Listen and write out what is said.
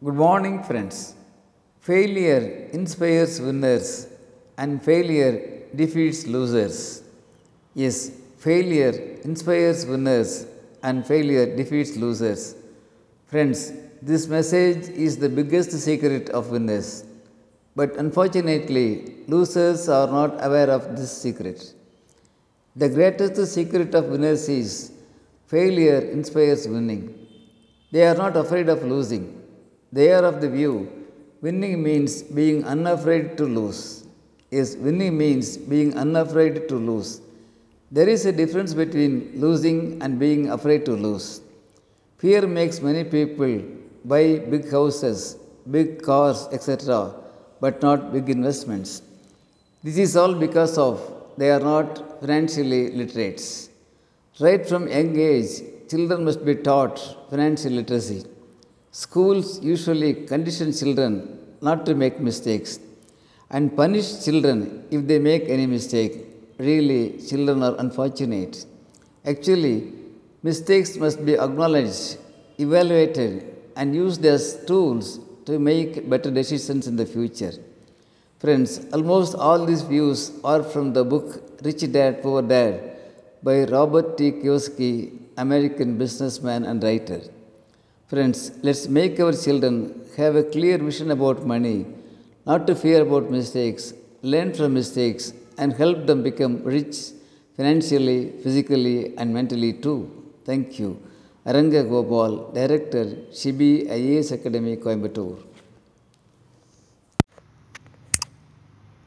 Good morning, friends. Failure inspires winners and failure defeats losers. Yes, failure inspires winners and failure defeats losers. Friends, this message is the biggest secret of winners. But unfortunately, losers are not aware of this secret. The greatest secret of winners is failure inspires winning. They are not afraid of losing. They are of the view winning means being unafraid to lose. Yes, winning means being unafraid to lose. There is a difference between losing and being afraid to lose. Fear makes many people buy big houses, big cars, etc., but not big investments. This is all because of they are not financially literates. Right from young age, children must be taught financial literacy. Schools usually condition children not to make mistakes and punish children if they make any mistake. Really, children are unfortunate. Actually, mistakes must be acknowledged, evaluated, and used as tools to make better decisions in the future. Friends, almost all these views are from the book Rich Dad Poor Dad by Robert T. Kiyosaki, American businessman and writer. Friends, let's make our children have a clear vision about money, not to fear about mistakes, learn from mistakes, and help them become rich financially, physically, and mentally too. Thank you. Aranga Gopal, Director, Shibi IAS Academy, Coimbatore.